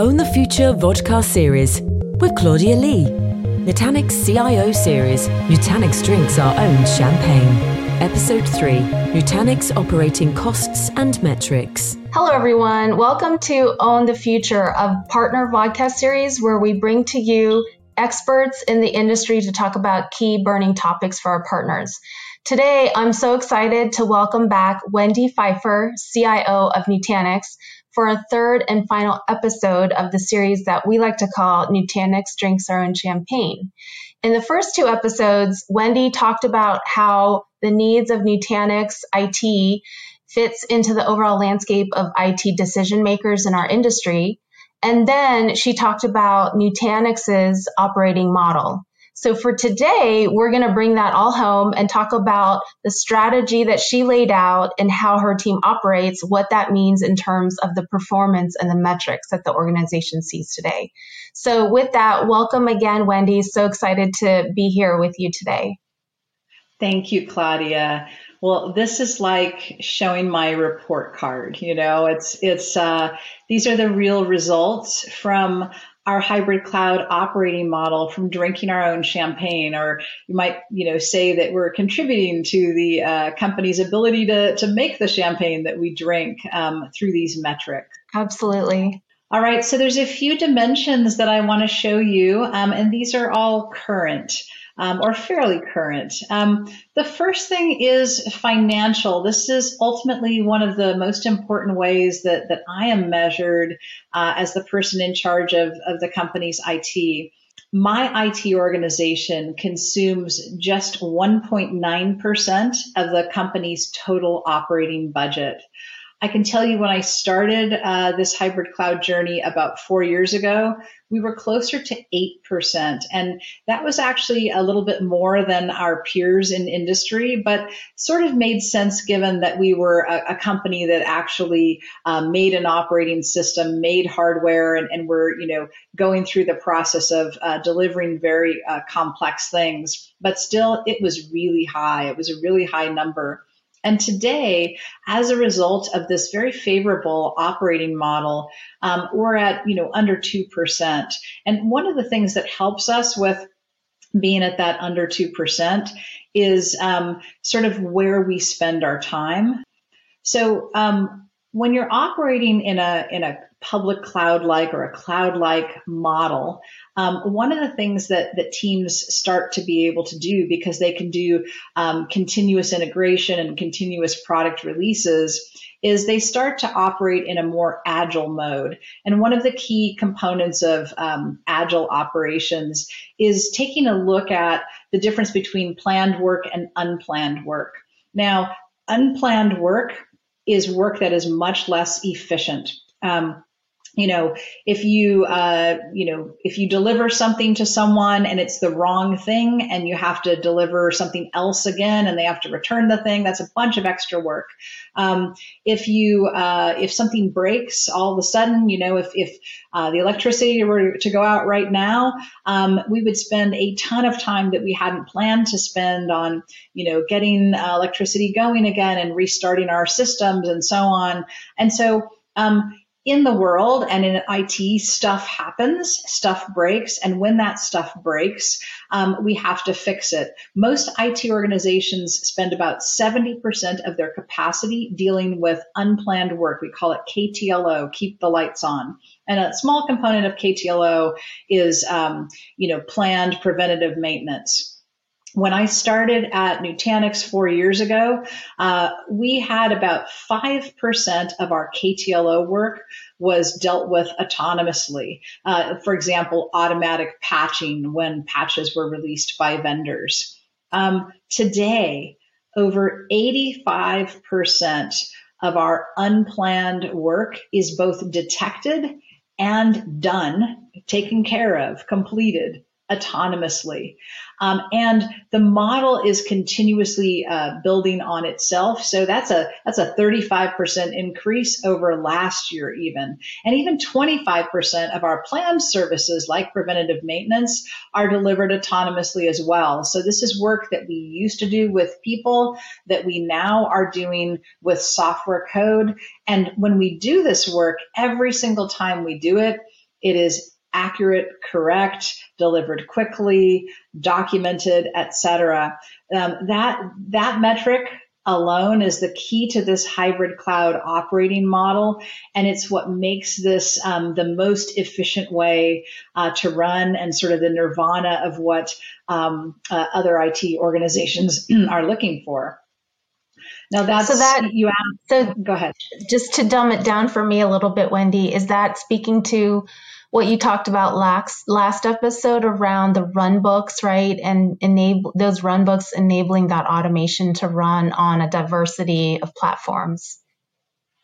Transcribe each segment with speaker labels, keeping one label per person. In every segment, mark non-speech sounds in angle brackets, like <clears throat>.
Speaker 1: Own the Future vodcast series with Claudia Lee. Nutanix CIO series Nutanix drinks our own champagne. Episode 3 Nutanix operating costs and metrics.
Speaker 2: Hello, everyone. Welcome to Own the Future, a partner vodcast series where we bring to you experts in the industry to talk about key burning topics for our partners. Today, I'm so excited to welcome back Wendy Pfeiffer, CIO of Nutanix, for a third and final episode of the series that we like to call Nutanix Drinks Our Own Champagne. In the first two episodes, Wendy talked about how the needs of Nutanix IT fits into the overall landscape of IT decision makers in our industry. And then she talked about Nutanix's operating model. So for today, we're going to bring that all home and talk about the strategy that she laid out and how her team operates, what that means in terms of the performance and the metrics that the organization sees today. So with that, welcome again, Wendy. So excited to be here with you today.
Speaker 3: Thank you, Claudia. Well, this is like showing my report card. You know, it's it's uh, these are the real results from our hybrid cloud operating model from drinking our own champagne, or you might, you know, say that we're contributing to the uh, company's ability to, to make the champagne that we drink um, through these metrics.
Speaker 2: Absolutely.
Speaker 3: All right, so there's a few dimensions that I want to show you, um, and these are all current um, or fairly current. Um, the first thing is financial. This is ultimately one of the most important ways that, that I am measured uh, as the person in charge of, of the company's IT. My IT organization consumes just 1.9% of the company's total operating budget. I can tell you when I started uh, this hybrid cloud journey about four years ago, we were closer to 8%. And that was actually a little bit more than our peers in industry, but sort of made sense given that we were a, a company that actually um, made an operating system, made hardware, and, and we're, you know, going through the process of uh, delivering very uh, complex things. But still, it was really high. It was a really high number. And today, as a result of this very favorable operating model, um, we're at you know under two percent. And one of the things that helps us with being at that under two percent is um, sort of where we spend our time. So um, when you're operating in a in a public cloud like or a cloud like model, um, one of the things that, that teams start to be able to do because they can do um, continuous integration and continuous product releases is they start to operate in a more agile mode. And one of the key components of um, agile operations is taking a look at the difference between planned work and unplanned work. Now, unplanned work is work that is much less efficient. Um, you know, if you, uh, you know, if you deliver something to someone and it's the wrong thing and you have to deliver something else again and they have to return the thing, that's a bunch of extra work. Um, if you, uh, if something breaks all of a sudden, you know, if, if uh, the electricity were to go out right now, um, we would spend a ton of time that we hadn't planned to spend on, you know, getting uh, electricity going again and restarting our systems and so on. And so, um, in the world and in IT, stuff happens, stuff breaks, and when that stuff breaks, um, we have to fix it. Most IT organizations spend about 70% of their capacity dealing with unplanned work. We call it KTLO, keep the lights on. And a small component of KTLO is, um, you know, planned preventative maintenance when I started at Nutanix four years ago, uh, we had about 5% of our KTLO work was dealt with autonomously. Uh, for example, automatic patching when patches were released by vendors. Um, today, over 85% of our unplanned work is both detected and done, taken care of, completed autonomously. Um, and the model is continuously uh, building on itself. So that's a that's a 35% increase over last year even. And even 25% of our planned services like preventative maintenance are delivered autonomously as well. So this is work that we used to do with people that we now are doing with software code. And when we do this work, every single time we do it, it is accurate, correct, delivered quickly, documented, etc. Um, that that metric alone is the key to this hybrid cloud operating model, and it's what makes this um, the most efficient way uh, to run and sort of the nirvana of what um, uh, other IT organizations <clears throat> are looking for. Now that's
Speaker 2: so that
Speaker 3: you asked. So go ahead.
Speaker 2: Just to dumb it down for me a little bit, Wendy, is that speaking to what you talked about last last episode around the run books, right? And enable those run books enabling that automation to run on a diversity of platforms.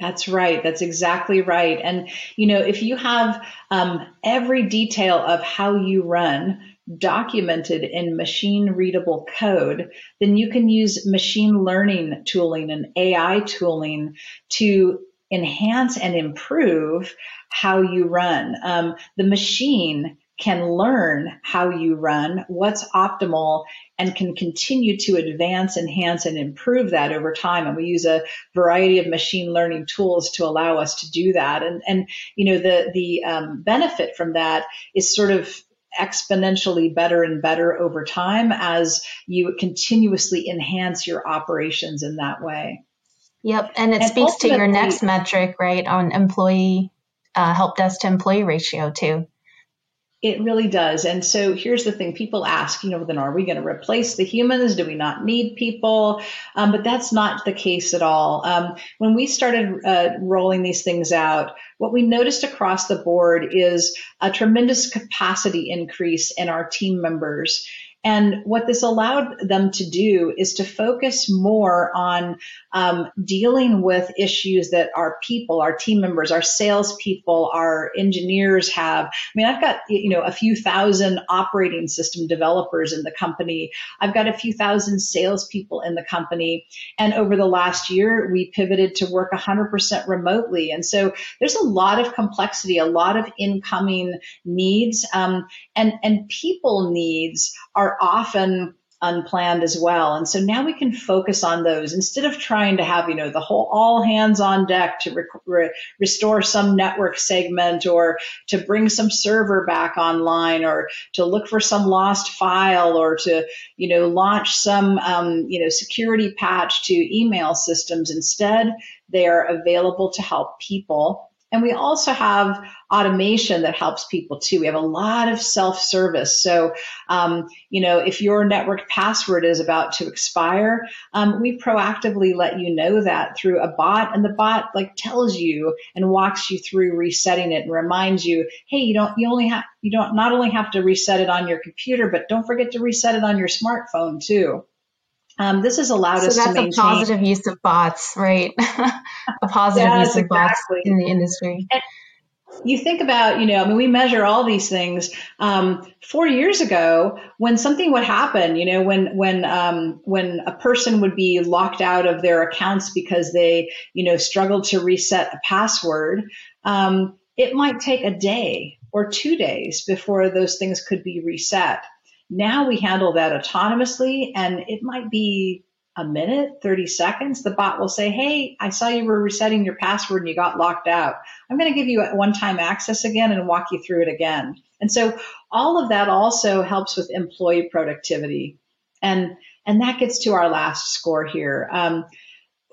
Speaker 3: That's right. That's exactly right. And you know, if you have um, every detail of how you run documented in machine readable code, then you can use machine learning tooling and AI tooling to enhance and improve how you run. Um, the machine can learn how you run, what's optimal, and can continue to advance, enhance, and improve that over time. And we use a variety of machine learning tools to allow us to do that. And, and you know, the, the um, benefit from that is sort of exponentially better and better over time as you continuously enhance your operations in that way.
Speaker 2: Yep. And it and speaks to your next metric, right, on employee uh, help desk to employee ratio, too.
Speaker 3: It really does. And so here's the thing people ask, you know, then are we going to replace the humans? Do we not need people? Um, but that's not the case at all. Um, when we started uh, rolling these things out, what we noticed across the board is a tremendous capacity increase in our team members. And what this allowed them to do is to focus more on um, dealing with issues that our people, our team members, our salespeople, our engineers have. I mean, I've got you know a few thousand operating system developers in the company. I've got a few thousand salespeople in the company, and over the last year, we pivoted to work 100% remotely. And so there's a lot of complexity, a lot of incoming needs, um, and and people needs are often unplanned as well. And so now we can focus on those instead of trying to have, you know, the whole all hands on deck to re- re- restore some network segment or to bring some server back online or to look for some lost file or to, you know, launch some, um, you know, security patch to email systems. Instead, they are available to help people and we also have automation that helps people too. We have a lot of self service. So, um, you know, if your network password is about to expire, um, we proactively let you know that through a bot, and the bot like tells you and walks you through resetting it and reminds you, hey, you don't, you only have, you don't not only have to reset it on your computer, but don't forget to reset it on your smartphone too. Um, this has allowed
Speaker 2: so
Speaker 3: us
Speaker 2: to
Speaker 3: maintain.
Speaker 2: a positive use of bots, right? <laughs> a positive yes, use of exactly. bots in the industry.
Speaker 3: And you think about, you know, I mean, we measure all these things. Um, four years ago, when something would happen, you know, when when um, when a person would be locked out of their accounts because they, you know, struggled to reset a password, um, it might take a day or two days before those things could be reset. Now we handle that autonomously and it might be a minute, 30 seconds. The bot will say, Hey, I saw you were resetting your password and you got locked out. I'm going to give you one time access again and walk you through it again. And so all of that also helps with employee productivity. And, and that gets to our last score here. Um,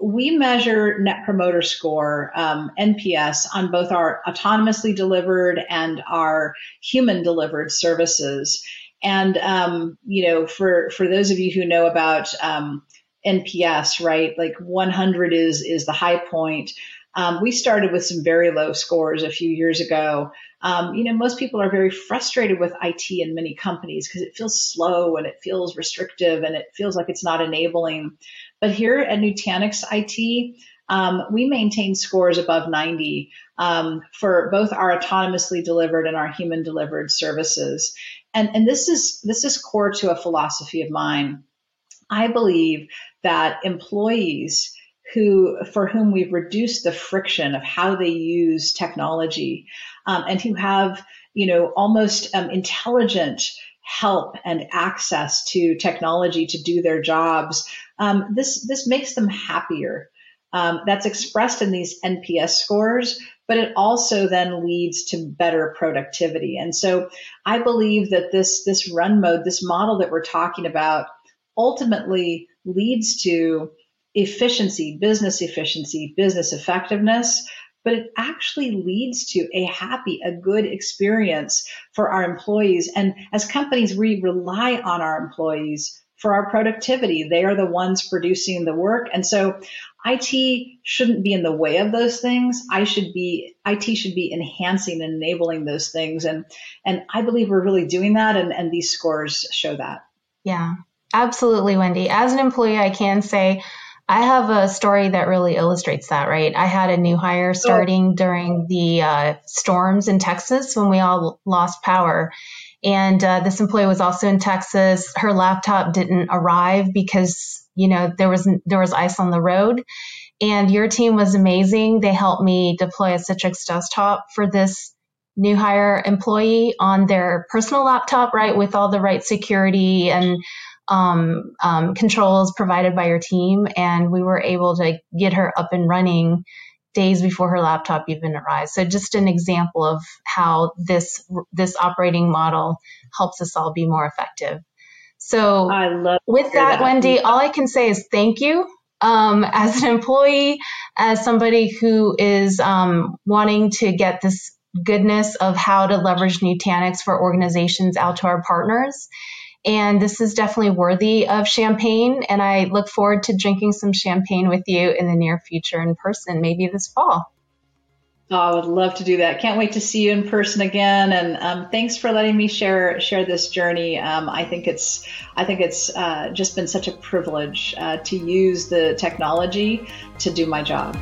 Speaker 3: we measure net promoter score um, nps on both our autonomously delivered and our human delivered services and um, you know, for for those of you who know about um, NPS, right? Like 100 is is the high point. Um, we started with some very low scores a few years ago. Um, you know, most people are very frustrated with IT in many companies because it feels slow and it feels restrictive and it feels like it's not enabling. But here at Nutanix IT, um, we maintain scores above 90 um, for both our autonomously delivered and our human delivered services and, and this is this is core to a philosophy of mine. I believe that employees who for whom we've reduced the friction of how they use technology um, and who have you know almost um, intelligent help and access to technology to do their jobs um, this this makes them happier um, that's expressed in these nps scores but it also then leads to better productivity. And so I believe that this, this run mode, this model that we're talking about ultimately leads to efficiency, business efficiency, business effectiveness, but it actually leads to a happy, a good experience for our employees. And as companies, we rely on our employees for our productivity. They are the ones producing the work. And so IT shouldn't be in the way of those things. I should be, IT should be enhancing and enabling those things. And, and I believe we're really doing that. And, and these scores show that.
Speaker 2: Yeah, absolutely, Wendy. As an employee, I can say I have a story that really illustrates that, right? I had a new hire starting during the uh, storms in Texas when we all lost power. And uh, this employee was also in Texas. Her laptop didn't arrive because, you know, there was there was ice on the road. And your team was amazing. They helped me deploy a Citrix desktop for this new hire employee on their personal laptop, right, with all the right security and um, um, controls provided by your team, and we were able to get her up and running days before her laptop even arrived. So just an example of how this this operating model helps us all be more effective. So
Speaker 3: I love
Speaker 2: with that, that, Wendy, all I can say is thank you. Um, <laughs> as an employee, as somebody who is um, wanting to get this goodness of how to leverage Nutanix for organizations out to our partners. And this is definitely worthy of champagne. And I look forward to drinking some champagne with you in the near future in person, maybe this fall.
Speaker 3: Oh, I would love to do that. Can't wait to see you in person again. And um, thanks for letting me share share this journey. Um, I think it's I think it's uh, just been such a privilege uh, to use the technology to do my job.